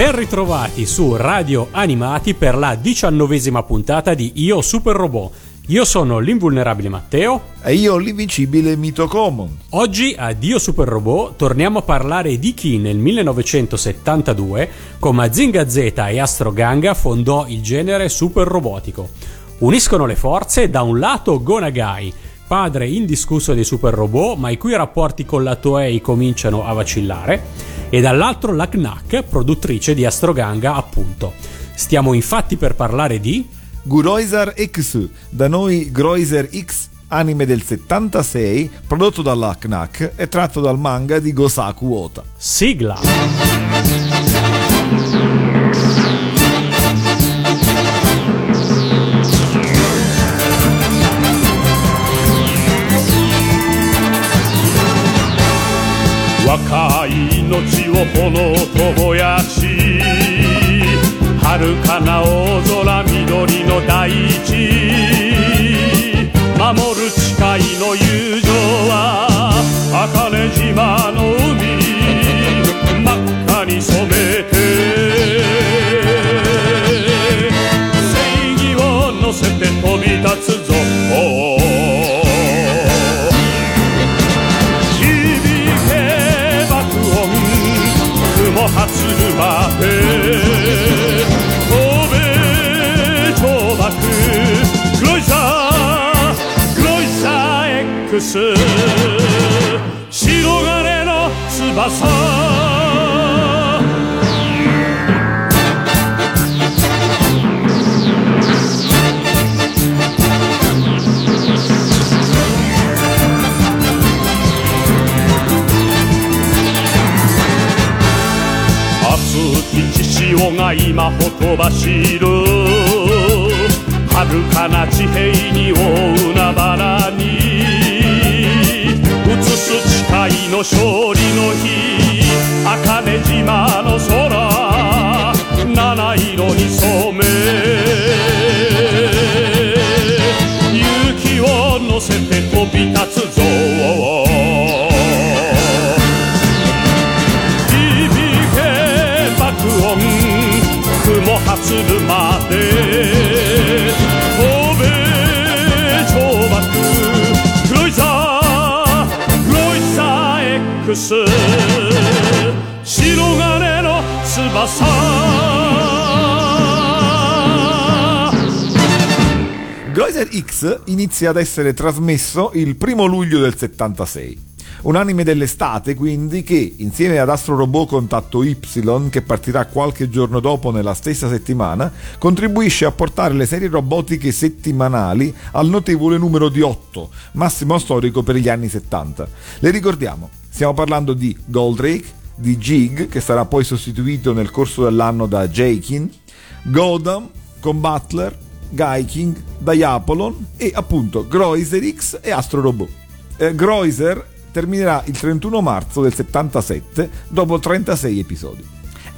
Ben ritrovati su Radio Animati per la diciannovesima puntata di Io Super Robot. Io sono l'invulnerabile Matteo. E io l'invincibile Mito Common. Oggi a Dio Super Robot torniamo a parlare di chi nel 1972 con Mazinga Z e Astro Ganga fondò il genere super robotico. Uniscono le forze da un lato Gonagai, padre indiscusso dei super robot ma i cui rapporti con la Toei cominciano a vacillare, e dall'altro la Knack, produttrice di Astro Ganga appunto. Stiamo infatti per parlare di... Guroisar X, da noi Groiser X, anime del 76, prodotto dalla Knack e tratto dal manga di Gosaku Ota. Sigla!「若い命を炎と燃やし」「遥かな大空緑の大地」「守る誓いの友情は茜島の海」「翼熱き血潮が今ほとばしる。遥かな地平に大海原に。映す誓いの勝島の空七色に染め勇気を。乗せて飛び立つぞ響け爆音。雲発るまで飛べ超爆グロイサーグロイサー X 翼 Groiser X inizia ad essere trasmesso il primo luglio del 76. Un anime dell'estate, quindi, che insieme ad Astro Robot Contatto Y, che partirà qualche giorno dopo nella stessa settimana, contribuisce a portare le serie robotiche settimanali al notevole numero di 8, massimo storico per gli anni 70. Le ricordiamo, stiamo parlando di Goldrake, di Jig, che sarà poi sostituito nel corso dell'anno da Jakin, Godam, con Butler, Gaiking, Diapolon e appunto Groiser X e Astro Robot. Eh, Groiser terminerà il 31 marzo del 77 dopo 36 episodi.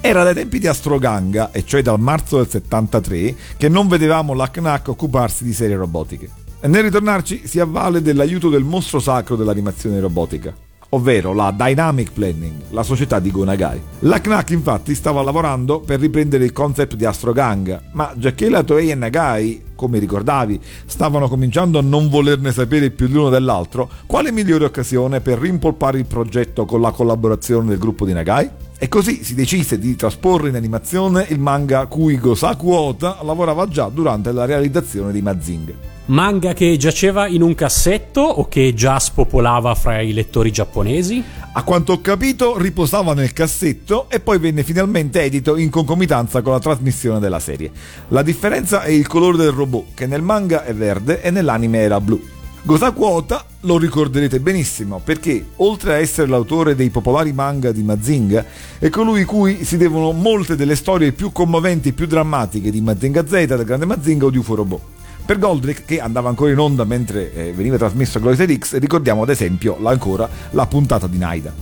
Era dai tempi di Astroganga, e cioè dal marzo del 73, che non vedevamo la Knack occuparsi di serie robotiche. E nel ritornarci si avvale dell'aiuto del mostro sacro dell'animazione robotica, ovvero la Dynamic Planning, la società di Gonagai. La Knack infatti stava lavorando per riprendere il concept di Astroganga, ma giacché la Toei e Nagai, come ricordavi, stavano cominciando a non volerne sapere più l'uno dell'altro, quale migliore occasione per rimpolpare il progetto con la collaborazione del gruppo di Nagai? E così si decise di trasporre in animazione il manga cui Gosaku Ota lavorava già durante la realizzazione di Mazinga. Manga che giaceva in un cassetto o che già spopolava fra i lettori giapponesi? A quanto ho capito riposava nel cassetto e poi venne finalmente edito in concomitanza con la trasmissione della serie. La differenza è il colore del robot, che nel manga è verde e nell'anime era blu. Gosaku Ota lo ricorderete benissimo perché, oltre a essere l'autore dei popolari manga di Mazinga, è colui cui si devono molte delle storie più commoventi e più drammatiche di Mazinga Z, del grande Mazinga o di UFO Robot. Per Goldrick, che andava ancora in onda mentre eh, veniva trasmesso a Glory X, ricordiamo ad esempio ancora la puntata di Naida.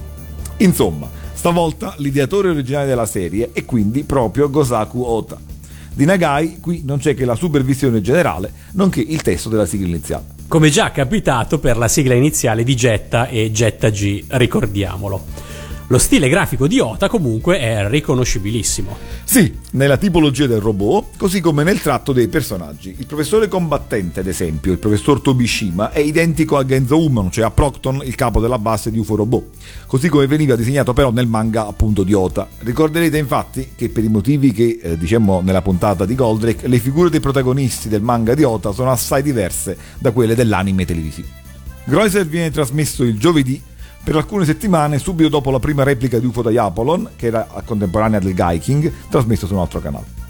Insomma, stavolta l'ideatore originale della serie è quindi proprio Gosaku Ota. Di Nagai qui non c'è che la supervisione generale, nonché il testo della sigla iniziale. Come già capitato per la sigla iniziale di Jetta e Jetta G, ricordiamolo. Lo stile grafico di Ota comunque è riconoscibilissimo. Sì, nella tipologia del robot, così come nel tratto dei personaggi. Il professore combattente, ad esempio, il professor Tobishima, è identico a Genzo Human, cioè a Procton, il capo della base di UFO Robot, così come veniva disegnato però nel manga appunto di Ota. Ricorderete infatti che per i motivi che eh, diciamo nella puntata di Goldrake, le figure dei protagonisti del manga di Ota sono assai diverse da quelle dell'anime televisivo. Greuser viene trasmesso il giovedì per alcune settimane subito dopo la prima replica di UFO Diapolon, che era contemporanea del Gaiking, trasmesso su un altro canale.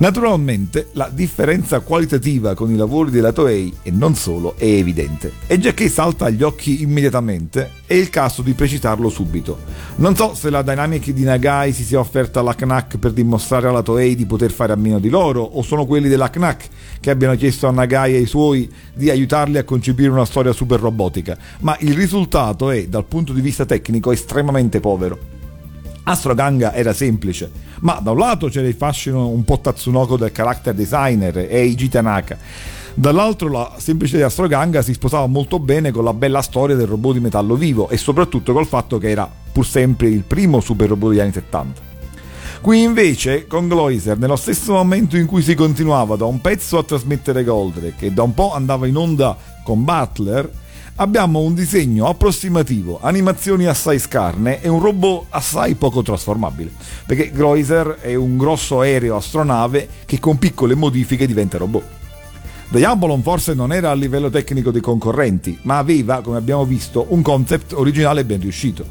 Naturalmente la differenza qualitativa con i lavori della Toei, e non solo, è evidente. E già che salta agli occhi immediatamente, è il caso di precisarlo subito. Non so se la Dynamic di Nagai si sia offerta alla Knack per dimostrare alla Toei di poter fare a meno di loro, o sono quelli della Knack che abbiano chiesto a Nagai e ai suoi di aiutarli a concepire una storia super robotica, ma il risultato è, dal punto di vista tecnico, estremamente povero. Astro Ganga era semplice, ma da un lato c'era il fascino un po' Tatsunoko del character designer e Eiji Tanaka, dall'altro la semplicità di Astro Ganga si sposava molto bene con la bella storia del robot di metallo vivo e soprattutto col fatto che era pur sempre il primo super robot degli anni 70. Qui invece, con Gloiser, nello stesso momento in cui si continuava da un pezzo a trasmettere Goldrake e da un po' andava in onda con Butler, abbiamo un disegno approssimativo, animazioni assai scarne e un robot assai poco trasformabile. Perché Greuser è un grosso aereo astronave che con piccole modifiche diventa robot. Diabolon forse non era a livello tecnico dei concorrenti, ma aveva, come abbiamo visto, un concept originale ben riuscito.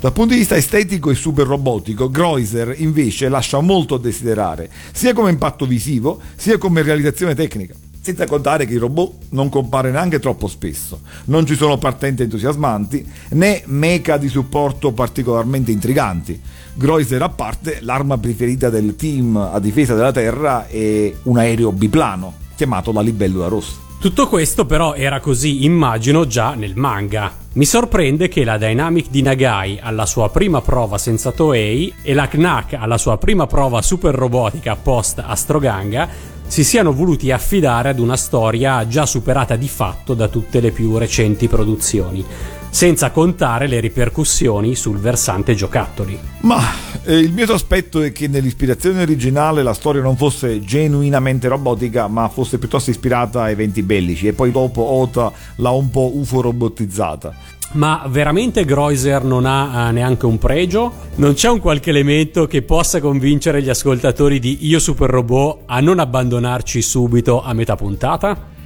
Dal punto di vista estetico e super robotico, Greuser invece lascia molto a desiderare, sia come impatto visivo, sia come realizzazione tecnica. Senza contare che il robot non compare neanche troppo spesso, non ci sono partenti entusiasmanti né mecha di supporto particolarmente intriganti. Greuser a parte, l'arma preferita del team a difesa della Terra è un aereo biplano chiamato la libellula rossa. Tutto questo però era così, immagino, già nel manga. Mi sorprende che la Dynamic di Nagai alla sua prima prova senza Toei e la Knack alla sua prima prova super robotica post Astroganga si siano voluti affidare ad una storia già superata di fatto da tutte le più recenti produzioni, senza contare le ripercussioni sul versante giocattoli. Ma eh, il mio sospetto è che nell'ispirazione originale la storia non fosse genuinamente robotica, ma fosse piuttosto ispirata a eventi bellici e poi dopo Ota l'ha un po' UFO robotizzata. Ma veramente Greuser non ha uh, neanche un pregio? Non c'è un qualche elemento che possa convincere gli ascoltatori di Io Super Robot a non abbandonarci subito a metà puntata?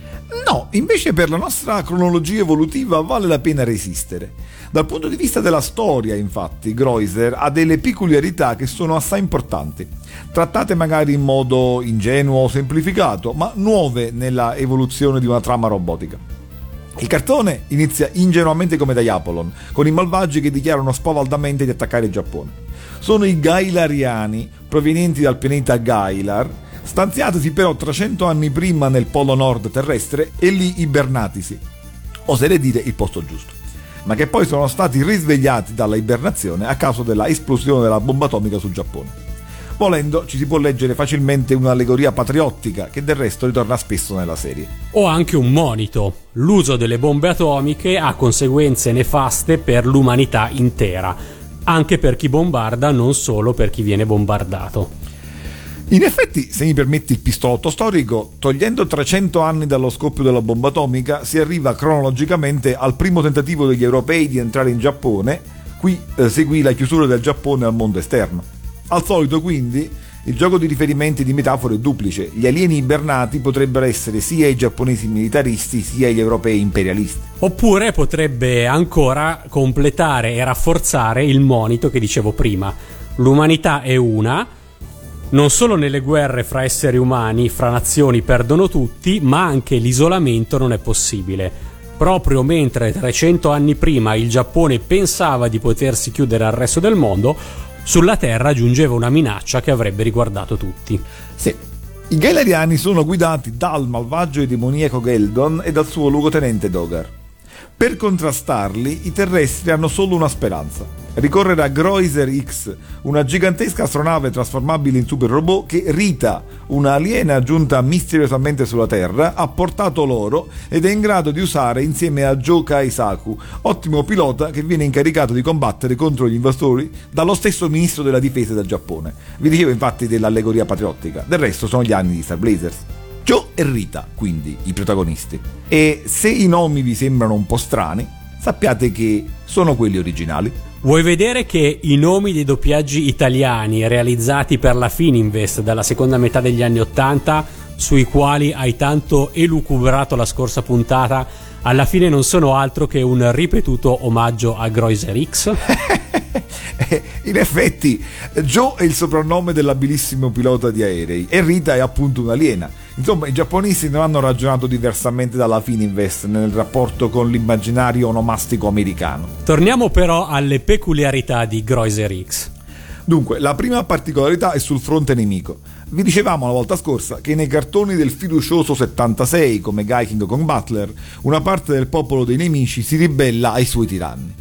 No, invece per la nostra cronologia evolutiva vale la pena resistere. Dal punto di vista della storia, infatti, Greuser ha delle peculiarità che sono assai importanti, trattate magari in modo ingenuo o semplificato, ma nuove nella evoluzione di una trama robotica. Il cartone inizia ingenuamente come Diapolon, con i malvagi che dichiarano spavaldamente di attaccare il Giappone. Sono i Gailariani, provenienti dal pianeta Gailar, stanziatisi però 300 anni prima nel polo nord terrestre e lì ibernatisi, oserei dire il posto giusto, ma che poi sono stati risvegliati dalla ibernazione a causa della esplosione della bomba atomica sul Giappone. Volendo ci si può leggere facilmente un'allegoria patriottica che del resto ritorna spesso nella serie. O anche un monito. L'uso delle bombe atomiche ha conseguenze nefaste per l'umanità intera, anche per chi bombarda, non solo per chi viene bombardato. In effetti, se mi permetti il pistolotto storico, togliendo 300 anni dallo scoppio della bomba atomica, si arriva cronologicamente al primo tentativo degli europei di entrare in Giappone Qui eh, seguì la chiusura del Giappone al mondo esterno. Al solito, quindi, il gioco di riferimenti di metafore è duplice. Gli alieni ibernati potrebbero essere sia i giapponesi militaristi sia gli europei imperialisti. Oppure potrebbe ancora completare e rafforzare il monito che dicevo prima. L'umanità è una, non solo nelle guerre fra esseri umani, fra nazioni perdono tutti, ma anche l'isolamento non è possibile. Proprio mentre 300 anni prima il Giappone pensava di potersi chiudere al resto del mondo, sulla Terra giungeva una minaccia che avrebbe riguardato tutti. Sì. I Gailariani sono guidati dal malvagio e demoniaco Geldon e dal suo luogotenente Dogar. Per contrastarli, i terrestri hanno solo una speranza: ricorrere a Groiser X, una gigantesca astronave trasformabile in super robot che Rita, una aliena giunta misteriosamente sulla Terra, ha portato loro ed è in grado di usare insieme a Joe Kaisaku, ottimo pilota che viene incaricato di combattere contro gli invasori dallo stesso ministro della difesa del Giappone. Vi dicevo infatti dell'allegoria patriottica, del resto sono gli anni di Star Blazers. Joe e Rita, quindi, i protagonisti. E se i nomi vi sembrano un po' strani, sappiate che sono quelli originali. Vuoi vedere che i nomi dei doppiaggi italiani realizzati per la Fininvest dalla seconda metà degli anni Ottanta, sui quali hai tanto elucubrato la scorsa puntata, alla fine non sono altro che un ripetuto omaggio a Groiser X? In effetti, Joe è il soprannome dell'abilissimo pilota di aerei e Rita è appunto un'aliena. Insomma, i giapponesi non hanno ragionato diversamente dalla Fininvest nel rapporto con l'immaginario onomastico americano. Torniamo però alle peculiarità di Groiser X. Dunque, la prima particolarità è sul fronte nemico. Vi dicevamo la volta scorsa che nei cartoni del fiducioso 76, come Guy King Kong Butler, una parte del popolo dei nemici si ribella ai suoi tiranni.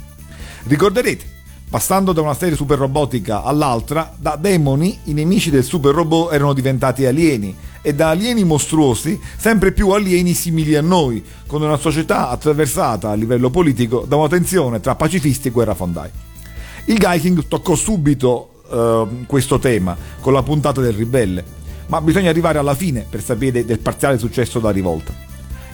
Ricorderete, passando da una serie super robotica all'altra, da demoni i nemici del super robot erano diventati alieni e da alieni mostruosi sempre più alieni simili a noi, con una società attraversata a livello politico da una tensione tra pacifisti e guerrafondai. Il Gaiking toccò subito uh, questo tema con la puntata del ribelle, ma bisogna arrivare alla fine per sapere del parziale successo della rivolta.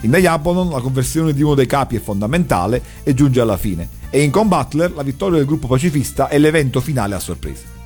In Diabonon la conversione di uno dei capi è fondamentale e giunge alla fine, e in Combatler la vittoria del gruppo pacifista è l'evento finale a sorpresa.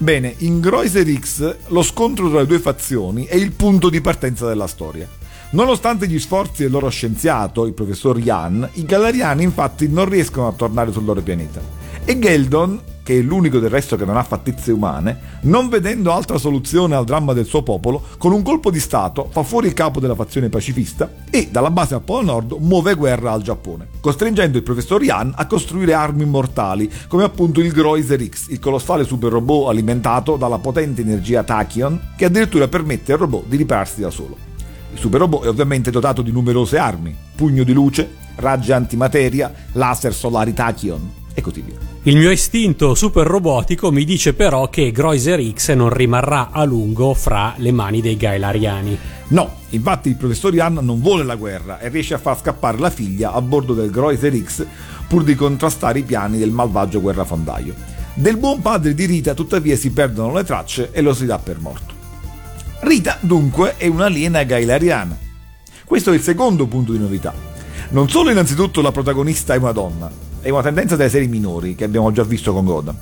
Bene, in Groiser X lo scontro tra le due fazioni è il punto di partenza della storia. Nonostante gli sforzi del loro scienziato, il professor Jan, i Galariani infatti non riescono a tornare sul loro pianeta. E Geldon, che è l'unico del resto che non ha fattizie umane, non vedendo altra soluzione al dramma del suo popolo, con un colpo di Stato fa fuori il capo della fazione pacifista e dalla base al Polo Nord muove guerra al Giappone, costringendo il professor Yan a costruire armi mortali, come appunto il Groiser X, il colossale super robot alimentato dalla potente energia Tachyon, che addirittura permette al robot di ripararsi da solo. Il super robot è ovviamente dotato di numerose armi, pugno di luce, raggi antimateria, laser solari Tachyon e così via. Il mio istinto super robotico mi dice però che Groiser X non rimarrà a lungo fra le mani dei Gailariani. No, infatti il professor Yan non vuole la guerra e riesce a far scappare la figlia a bordo del Groiser X pur di contrastare i piani del malvagio guerrafondaio. Del buon padre di Rita tuttavia si perdono le tracce e lo si dà per morto. Rita dunque è un'aliena gailariana. Questo è il secondo punto di novità. Non solo innanzitutto la protagonista è una donna, è una tendenza delle serie minori che abbiamo già visto con Gotham,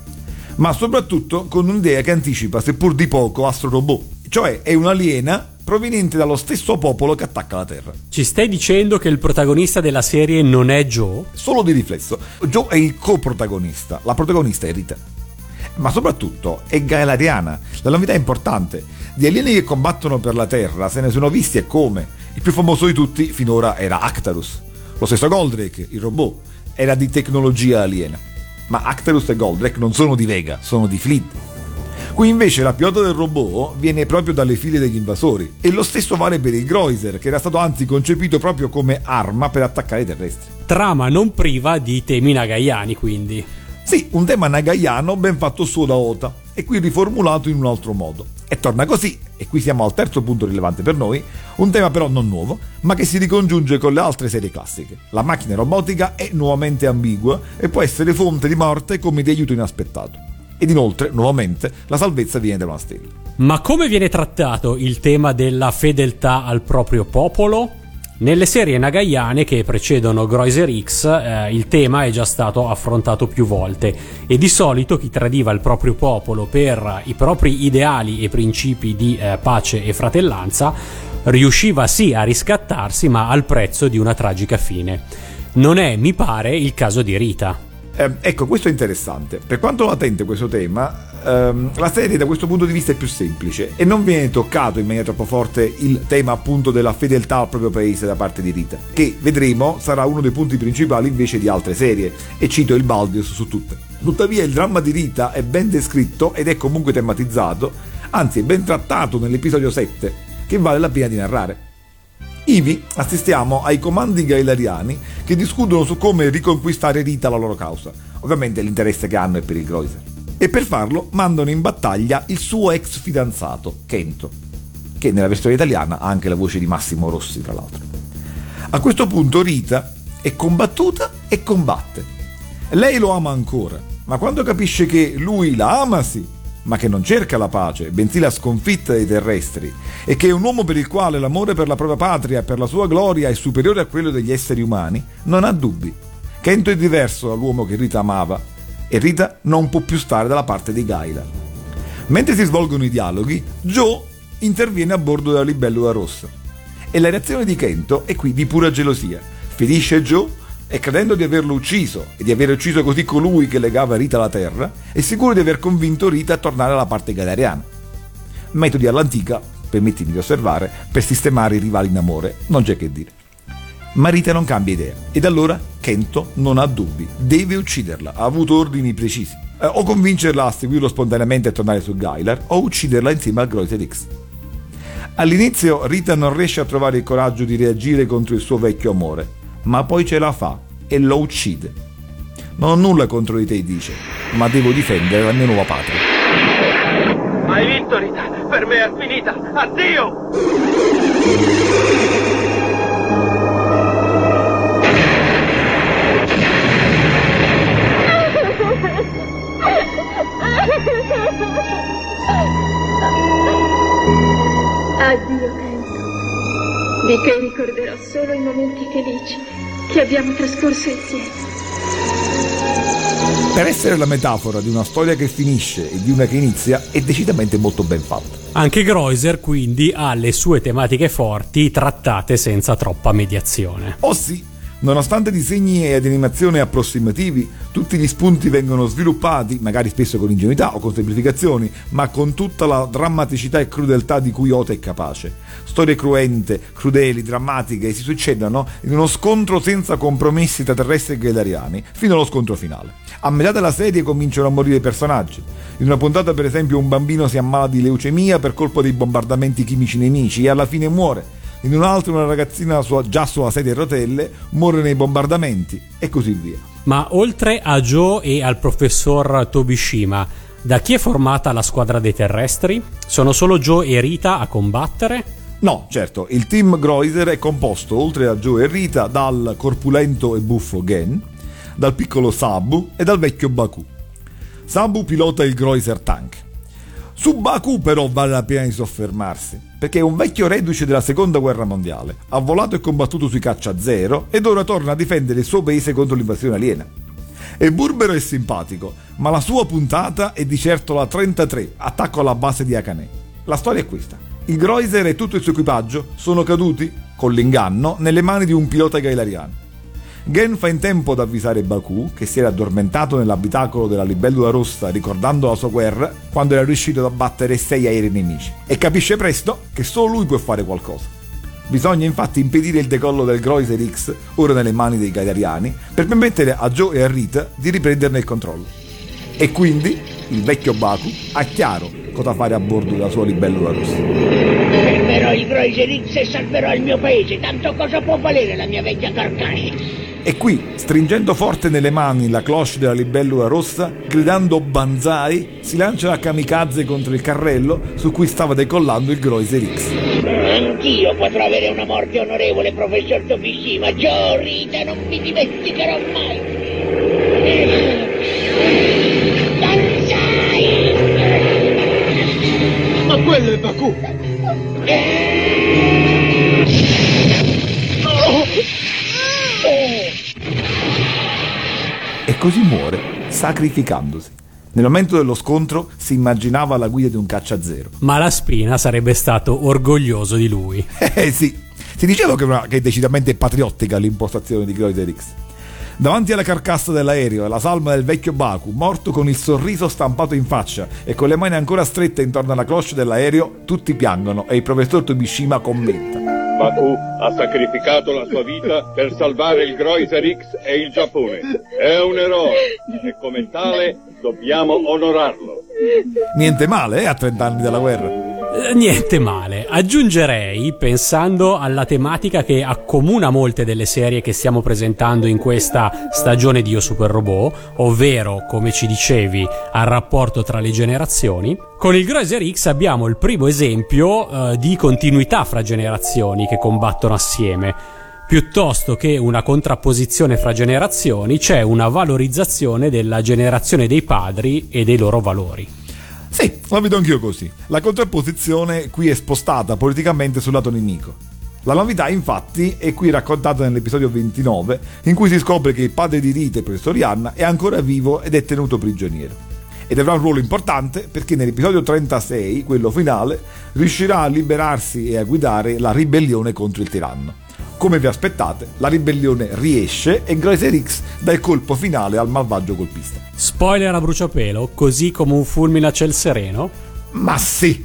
ma soprattutto con un'idea che anticipa, seppur di poco, Astro Robot, cioè è un'aliena proveniente dallo stesso popolo che attacca la Terra. Ci stai dicendo che il protagonista della serie non è Joe? Solo di riflesso, Joe è il coprotagonista, la protagonista è Rita. Ma soprattutto è gailariana. La novità è importante. Di alieni che combattono per la Terra se ne sono visti e come. Il più famoso di tutti finora era Actarus. Lo stesso Goldrake, il robot, era di tecnologia aliena. Ma Actarus e Goldrake non sono di Vega, sono di Fleet. Qui invece la pilota del robot viene proprio dalle file degli invasori e lo stesso vale per il Groiser, che era stato anzi concepito proprio come arma per attaccare i terrestri. Trama non priva di temi nagaiani, quindi. Sì, un tema nagaiano ben fatto suo da Ota e qui riformulato in un altro modo. E torna così, e qui siamo al terzo punto rilevante per noi, un tema però non nuovo, ma che si ricongiunge con le altre serie classiche. La macchina robotica è nuovamente ambigua e può essere fonte di morte come di aiuto inaspettato. Ed inoltre, nuovamente, la salvezza viene da una stella. Ma come viene trattato il tema della fedeltà al proprio popolo? Nelle serie nagayane che precedono Groiser X eh, il tema è già stato affrontato più volte e di solito chi tradiva il proprio popolo per i propri ideali e principi di eh, pace e fratellanza riusciva sì a riscattarsi ma al prezzo di una tragica fine. Non è, mi pare, il caso di Rita. Eh, ecco, questo è interessante. Per quanto latente questo tema, ehm, la serie da questo punto di vista è più semplice e non viene toccato in maniera troppo forte il tema appunto della fedeltà al proprio paese da parte di Rita, che vedremo sarà uno dei punti principali invece di altre serie, e cito il Baldius su tutte. Tuttavia il dramma di Rita è ben descritto ed è comunque tematizzato, anzi è ben trattato nell'episodio 7, che vale la pena di narrare. Ivi assistiamo ai comandi gailariani che discutono su come riconquistare Rita alla loro causa. Ovviamente l'interesse che hanno è per il Groiser. E per farlo mandano in battaglia il suo ex fidanzato, Kento, che nella versione italiana ha anche la voce di Massimo Rossi, tra l'altro. A questo punto Rita è combattuta e combatte. Lei lo ama ancora, ma quando capisce che lui la ama sì, ma che non cerca la pace, bensì la sconfitta dei terrestri, e che è un uomo per il quale l'amore per la propria patria e per la sua gloria è superiore a quello degli esseri umani, non ha dubbi. Kento è diverso dall'uomo che Rita amava, e Rita non può più stare dalla parte di Gaila. Mentre si svolgono i dialoghi, Joe interviene a bordo della libellula rossa. E la reazione di Kento è qui di pura gelosia. Ferisce Joe e credendo di averlo ucciso e di aver ucciso così colui che legava Rita alla terra, è sicuro di aver convinto Rita a tornare alla parte galeriana. Metodi all'antica, permettimi di osservare, per sistemare i rivali in amore, non c'è che dire. Ma Rita non cambia idea ed allora Kento non ha dubbi, deve ucciderla, ha avuto ordini precisi. Eh, o convincerla a seguirlo spontaneamente e tornare su Gailar, o ucciderla insieme al Groited X. All'inizio Rita non riesce a trovare il coraggio di reagire contro il suo vecchio amore, ma poi ce la fa e lo uccide. Non ho nulla contro di te, dice, ma devo difendere la mia nuova patria. Hai vinto, Rita! Per me è finita! Addio! Addio. Di te ricorderò solo i momenti felici che abbiamo trascorso insieme. Per essere la metafora di una storia che finisce e di una che inizia, è decisamente molto ben fatta. Anche Groiser quindi ha le sue tematiche forti trattate senza troppa mediazione. Oh sì, nonostante disegni ed animazioni approssimativi, tutti gli spunti vengono sviluppati, magari spesso con ingenuità o con semplificazioni, ma con tutta la drammaticità e crudeltà di cui Ote è capace. Storie cruente, crudeli, drammatiche si succedono in uno scontro senza compromessi tra terrestri e gailariani, fino allo scontro finale. A metà della serie cominciano a morire i personaggi. In una puntata, per esempio, un bambino si ammala di leucemia per colpa dei bombardamenti chimici nemici e alla fine muore. In un'altra una ragazzina già sulla sedia a rotelle muore nei bombardamenti e così via. Ma oltre a Joe e al professor Tobishima, da chi è formata la squadra dei terrestri? Sono solo Joe e Rita a combattere? No, certo, il team Groiser è composto, oltre a Joe e Rita, dal corpulento e buffo Gen, dal piccolo Sabu e dal vecchio Baku. Sabu pilota il Groiser Tank. Su Baku però vale la pena di soffermarsi, perché è un vecchio reduce della seconda guerra mondiale, ha volato e combattuto sui caccia zero ed ora torna a difendere il suo paese contro l'invasione aliena. E Burbero è simpatico, ma la sua puntata è di certo la 33, attacco alla base di Akane. La storia è questa. Il Groiser e tutto il suo equipaggio sono caduti, con l'inganno, nelle mani di un pilota gailariano. Gen fa in tempo ad avvisare Baku, che si era addormentato nell'abitacolo della libellula rossa ricordando la sua guerra, quando era riuscito ad abbattere sei aerei nemici. E capisce presto che solo lui può fare qualcosa. Bisogna infatti impedire il decollo del Groiser X, ora nelle mani dei gaidariani, per permettere a Joe e a Rita di riprenderne il controllo. E quindi il vecchio Baku ha chiaro cosa fare a bordo della sua libellula rossa. Fermerò il Groiser X e salverò il mio paese, tanto cosa può valere la mia vecchia carcascia? E qui, stringendo forte nelle mani la cloche della libellula rossa, gridando Banzai, si lancia a kamikaze contro il carrello su cui stava decollando il Groiser X. Anch'io potrò avere una morte onorevole, professor Tobishima. Joe, Rita, non mi dimenticherò mai. Banzai! Ma quello è Baku! Così muore sacrificandosi. Nel momento dello scontro si immaginava la guida di un caccia zero. Ma la spina sarebbe stato orgoglioso di lui. Eh sì, si diceva che, una, che è decisamente patriottica l'impostazione di Greuther X. Davanti alla carcassa dell'aereo e la salma del vecchio Baku, morto con il sorriso stampato in faccia e con le mani ancora strette intorno alla cloche dell'aereo, tutti piangono e il professor Tobishima commenta. Baku ha sacrificato la sua vita per salvare il Groiser X e il Giappone. È un eroe e come tale dobbiamo onorarlo. Niente male, eh, a 30 anni dalla guerra. Eh, Niente male, aggiungerei, pensando alla tematica che accomuna molte delle serie che stiamo presentando in questa stagione di Io Super Robot, ovvero, come ci dicevi, al rapporto tra le generazioni, con il Groiser X abbiamo il primo esempio eh, di continuità fra generazioni che combattono assieme. Piuttosto che una contrapposizione fra generazioni, c'è una valorizzazione della generazione dei padri e dei loro valori. Sì, la vedo anch'io così. La contrapposizione qui è spostata politicamente sul lato nemico. La novità, infatti, è qui raccontata nell'episodio 29, in cui si scopre che il padre di Rita, professor Yann, è ancora vivo ed è tenuto prigioniero. Ed avrà un ruolo importante perché nell'episodio 36, quello finale, riuscirà a liberarsi e a guidare la ribellione contro il tiranno. Come vi aspettate, la ribellione riesce e Grazer X dà il colpo finale al malvagio colpista. Spoiler a bruciapelo, così come un fulmine a ciel sereno? Ma sì!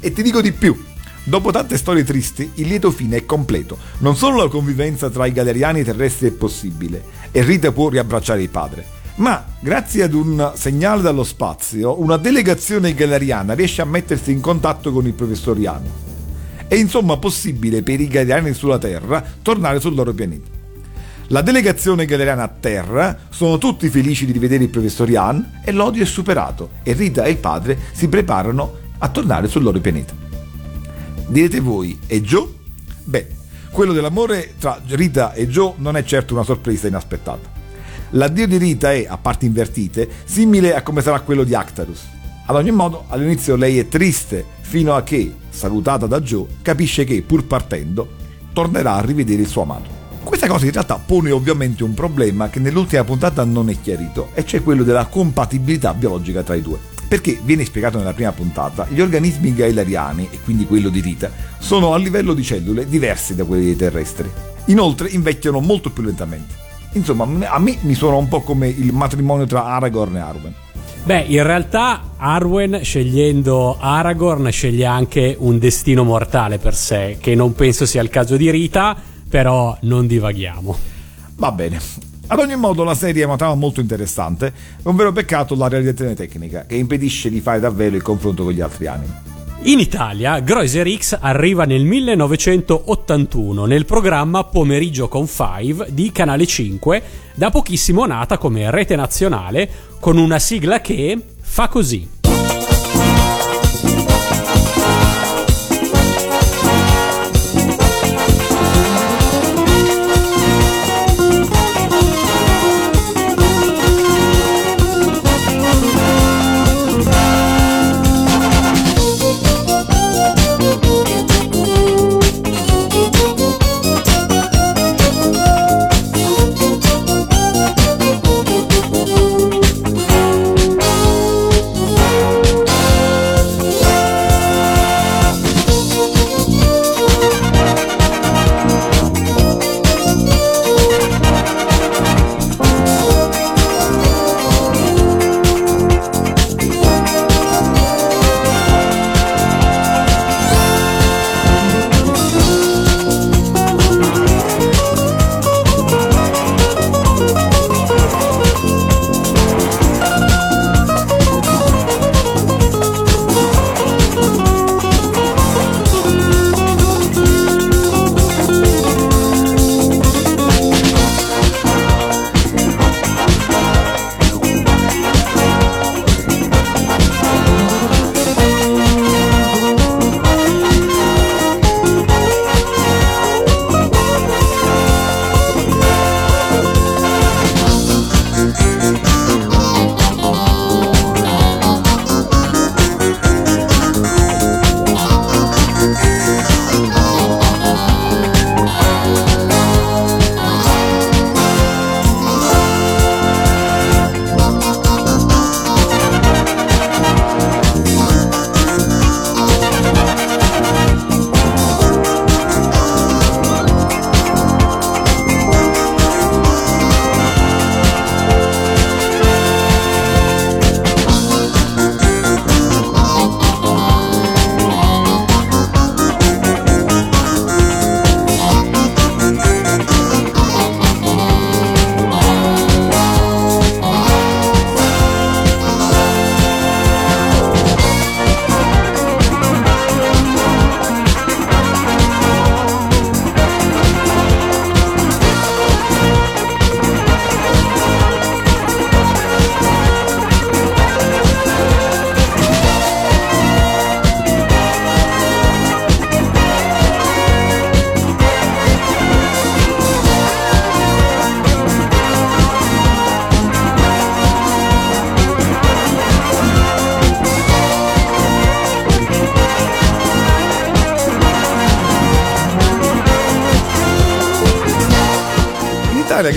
E ti dico di più. Dopo tante storie tristi, il lieto fine è completo. Non solo la convivenza tra i galeriani terrestri è possibile e Rita può riabbracciare il padre, ma grazie ad un segnale dallo spazio, una delegazione galeriana riesce a mettersi in contatto con il professor Ian. È insomma possibile per i galeriani sulla Terra tornare sul loro pianeta. La delegazione galeriana a terra sono tutti felici di rivedere il professor Ian e l'odio è superato e Rita e il padre si preparano a tornare sul loro pianeta. Direte voi, e Joe? Beh, quello dell'amore tra Rita e Joe non è certo una sorpresa inaspettata. L'addio di Rita è, a parti invertite, simile a come sarà quello di Actarus. Ad ogni modo, all'inizio lei è triste fino a che, salutata da Joe, capisce che, pur partendo, tornerà a rivedere il suo amato. Questa cosa in realtà pone ovviamente un problema che nell'ultima puntata non è chiarito, e cioè quello della compatibilità biologica tra i due. Perché viene spiegato nella prima puntata, gli organismi gailariani, e quindi quello di Rita, sono a livello di cellule diversi da quelli dei terrestri. Inoltre invecchiano molto più lentamente. Insomma, a me mi suona un po' come il matrimonio tra Aragorn e Arwen. Beh, in realtà Arwen scegliendo Aragorn sceglie anche un destino mortale per sé, che non penso sia il caso di Rita, però non divaghiamo. Va bene. Ad ogni modo la serie è una trama molto interessante, è un vero peccato la realizzazione tecnica, che impedisce di fare davvero il confronto con gli altri anime. In Italia, Groiser X arriva nel 1981 nel programma Pomeriggio con Five di Canale 5, da pochissimo nata come rete nazionale, con una sigla che fa così.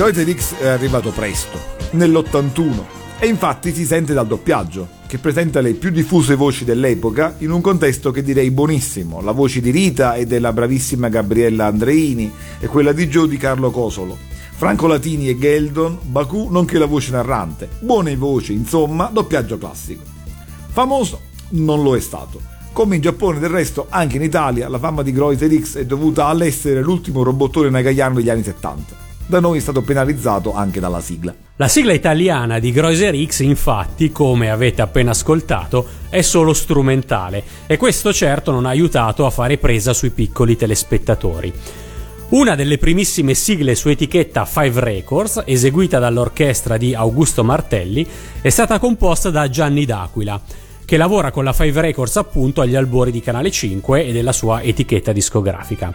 Goiter X è arrivato presto, nell'81, e infatti si sente dal doppiaggio, che presenta le più diffuse voci dell'epoca in un contesto che direi buonissimo, la voce di Rita e della bravissima Gabriella Andreini e quella di Joe di Carlo Cosolo. Franco Latini e Geldon, Baku nonché la voce narrante. Buone voci, insomma, doppiaggio classico. Famoso non lo è stato. Come in Giappone del resto, anche in Italia la fama di Groiser X è dovuta all'essere l'ultimo robottone nagayano degli anni 70. Da noi è stato penalizzato anche dalla sigla. La sigla italiana di Groiser X, infatti, come avete appena ascoltato, è solo strumentale e questo certo non ha aiutato a fare presa sui piccoli telespettatori. Una delle primissime sigle su etichetta Five Records, eseguita dall'orchestra di Augusto Martelli, è stata composta da Gianni D'Aquila, che lavora con la Five Records appunto agli albori di Canale 5 e della sua etichetta discografica.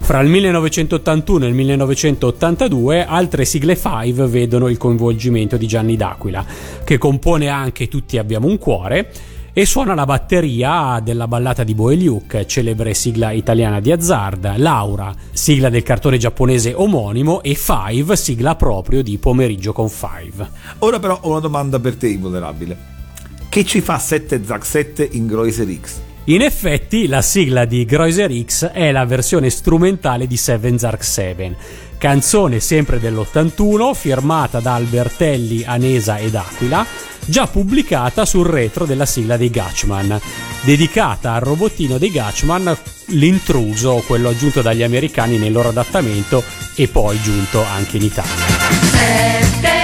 Fra il 1981 e il 1982 altre sigle Five vedono il coinvolgimento di Gianni D'Aquila, che compone anche Tutti abbiamo un cuore e suona la batteria della ballata di Boe Luke, celebre sigla italiana di Azzard, Laura, sigla del cartone giapponese omonimo e Five, sigla proprio di Pomeriggio con Five. Ora però ho una domanda per te, invulnerabile. Che ci fa 7 Zack 7 in Groiser X? In effetti, la sigla di Groiser X è la versione strumentale di Seven Zark 7, canzone sempre dell'81 firmata da Albertelli, Anesa ed Aquila, già pubblicata sul retro della sigla dei Gatchman, dedicata al robottino dei Gatchman, l'intruso, quello aggiunto dagli americani nel loro adattamento e poi giunto anche in Italia.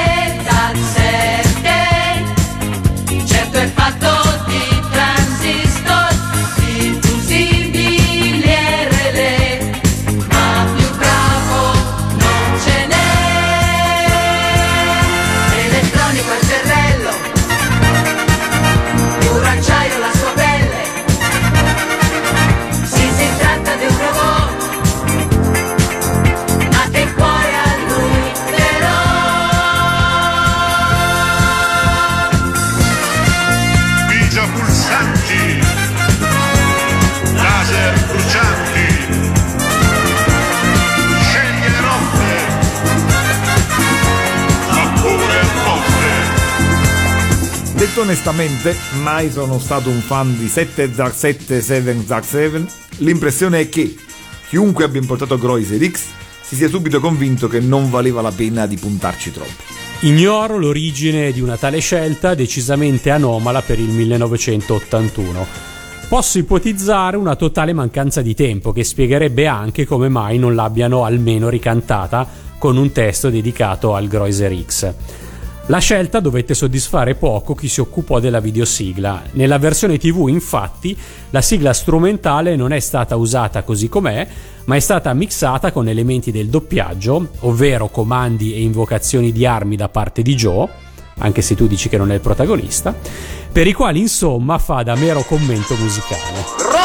Detto onestamente, mai sono stato un fan di 7 Zack 7 7 Zack 7. L'impressione è che chiunque abbia importato Groiser X si sia subito convinto che non valeva la pena di puntarci troppo. Ignoro l'origine di una tale scelta decisamente anomala per il 1981. Posso ipotizzare una totale mancanza di tempo che spiegherebbe anche come mai non l'abbiano almeno ricantata con un testo dedicato al Groiser X. La scelta dovette soddisfare poco chi si occupò della videosigla. Nella versione TV, infatti, la sigla strumentale non è stata usata così com'è, ma è stata mixata con elementi del doppiaggio, ovvero comandi e invocazioni di armi da parte di Joe, anche se tu dici che non è il protagonista, per i quali insomma fa da mero commento musicale.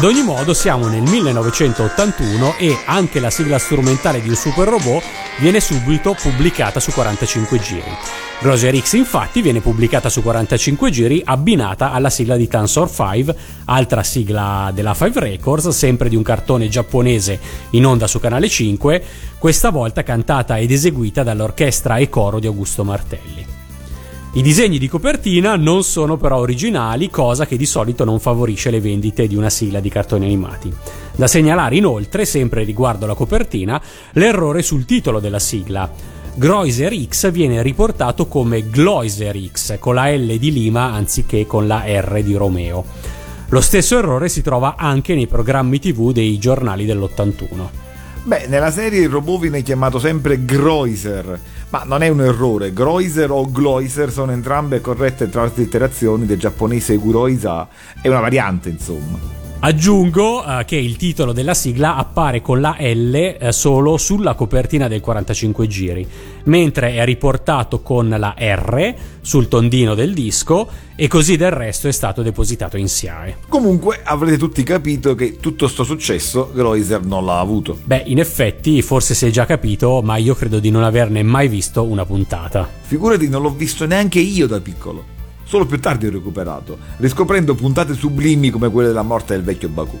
Ad ogni modo siamo nel 1981 e anche la sigla strumentale di un super robot viene subito pubblicata su 45 giri. Grocer X infatti viene pubblicata su 45 giri abbinata alla sigla di Tensor 5, altra sigla della 5 Records, sempre di un cartone giapponese in onda su Canale 5, questa volta cantata ed eseguita dall'orchestra e coro di Augusto Martelli. I disegni di copertina non sono però originali, cosa che di solito non favorisce le vendite di una sigla di cartoni animati. Da segnalare inoltre, sempre riguardo la copertina, l'errore sul titolo della sigla. Groiser X viene riportato come Gloiser X con la L di Lima anziché con la R di Romeo. Lo stesso errore si trova anche nei programmi TV dei giornali dell'81. Beh, nella serie il robot viene chiamato sempre Groiser, ma non è un errore. Groiser o Gloiser sono entrambe corrette traslitterazioni del giapponese Guroisa, è una variante insomma. Aggiungo eh, che il titolo della sigla appare con la L eh, solo sulla copertina del 45 giri, mentre è riportato con la R sul tondino del disco e così del resto è stato depositato in SIAE. Comunque avrete tutti capito che tutto sto successo Groiser non l'ha avuto. Beh, in effetti, forse si è già capito, ma io credo di non averne mai visto una puntata. Figurati, non l'ho visto neanche io da piccolo. Solo più tardi ho recuperato, riscoprendo puntate sublimi come quelle della morte del vecchio Baku.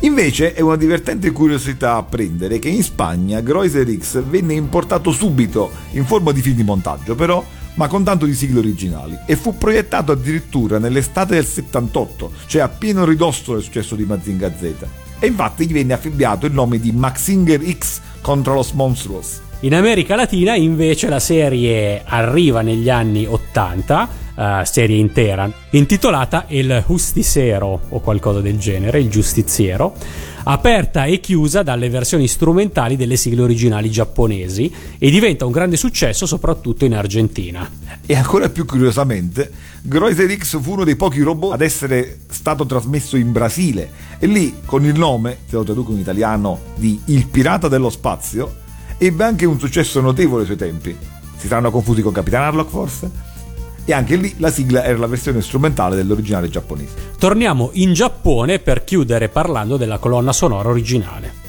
Invece è una divertente curiosità apprendere che in Spagna Groiser X venne importato subito in forma di film di montaggio, però, ma con tanto di sigle originali, e fu proiettato addirittura nell'estate del 78, cioè a pieno ridosso del successo di Mazinga Z. E infatti gli venne affibbiato il nome di Maxinger X contra los Monstruos. In America Latina invece la serie arriva negli anni 80, uh, serie intera, intitolata El Justicero o qualcosa del genere, il giustiziero, aperta e chiusa dalle versioni strumentali delle sigle originali giapponesi e diventa un grande successo soprattutto in Argentina. E ancora più curiosamente, Groiser X fu uno dei pochi robot ad essere stato trasmesso in Brasile e lì, con il nome, se lo traduco in italiano, di Il Pirata dello Spazio, ebbe anche un successo notevole ai suoi tempi. Si saranno confusi con Capitan Harlock forse? E anche lì la sigla era la versione strumentale dell'originale giapponese. Torniamo in Giappone per chiudere parlando della colonna sonora originale.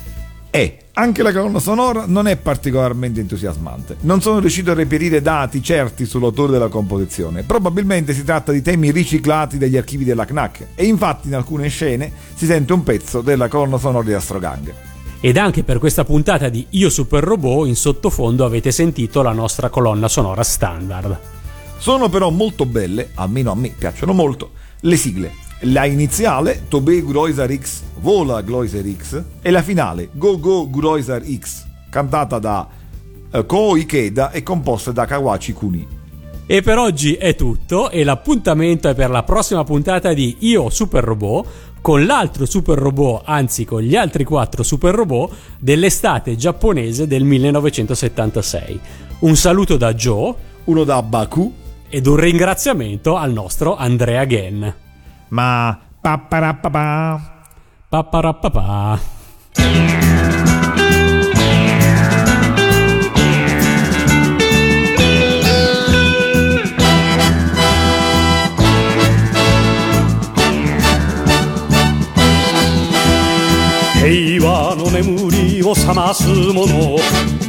E anche la colonna sonora non è particolarmente entusiasmante. Non sono riuscito a reperire dati certi sull'autore della composizione. Probabilmente si tratta di temi riciclati dagli archivi della CNAC e infatti in alcune scene si sente un pezzo della colonna sonora di Astrogang. Ed anche per questa puntata di Io Super Robot in sottofondo avete sentito la nostra colonna sonora standard. Sono però molto belle, almeno a me piacciono molto, le sigle. La iniziale, Tobe Groisar X, Vola Groisar X, e la finale, Go Go Groisar X, cantata da uh, Ko Ikeda e composta da Kawachi Kuni. E per oggi è tutto e l'appuntamento è per la prossima puntata di Io Super Robot con l'altro super robot, anzi con gli altri quattro super robot dell'estate giapponese del 1976. Un saluto da Joe, uno da Baku ed un ringraziamento al nostro Andrea Gen. Ma papparapapa papparapapa 平和の眠りを覚ます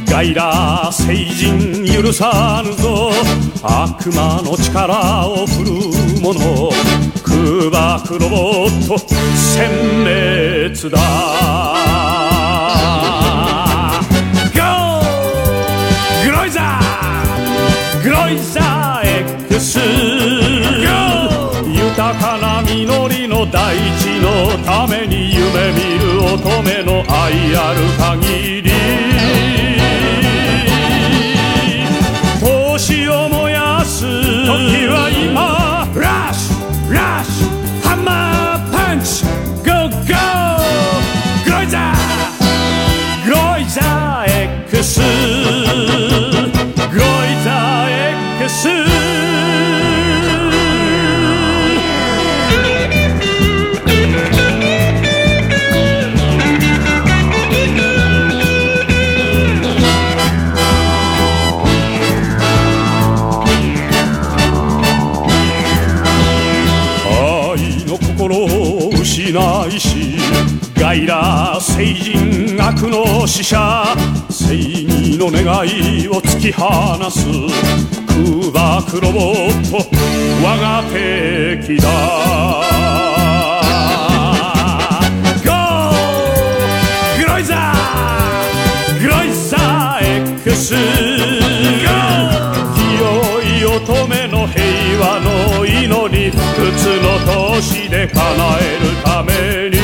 外来聖人許さぬぞ。悪魔の力を振るう者。空爆ロボット殲滅だ。GO! グロイザーグロイザー X! GO! 豊かな実りの大地のために夢見る乙女の愛ある限り。聖人悪の使者正義の願いを突き放す空爆ロボット我が敵だ。GO! グロイザーグロイザー X 清い乙女の平和の祈り不屈の闘志で叶えるために。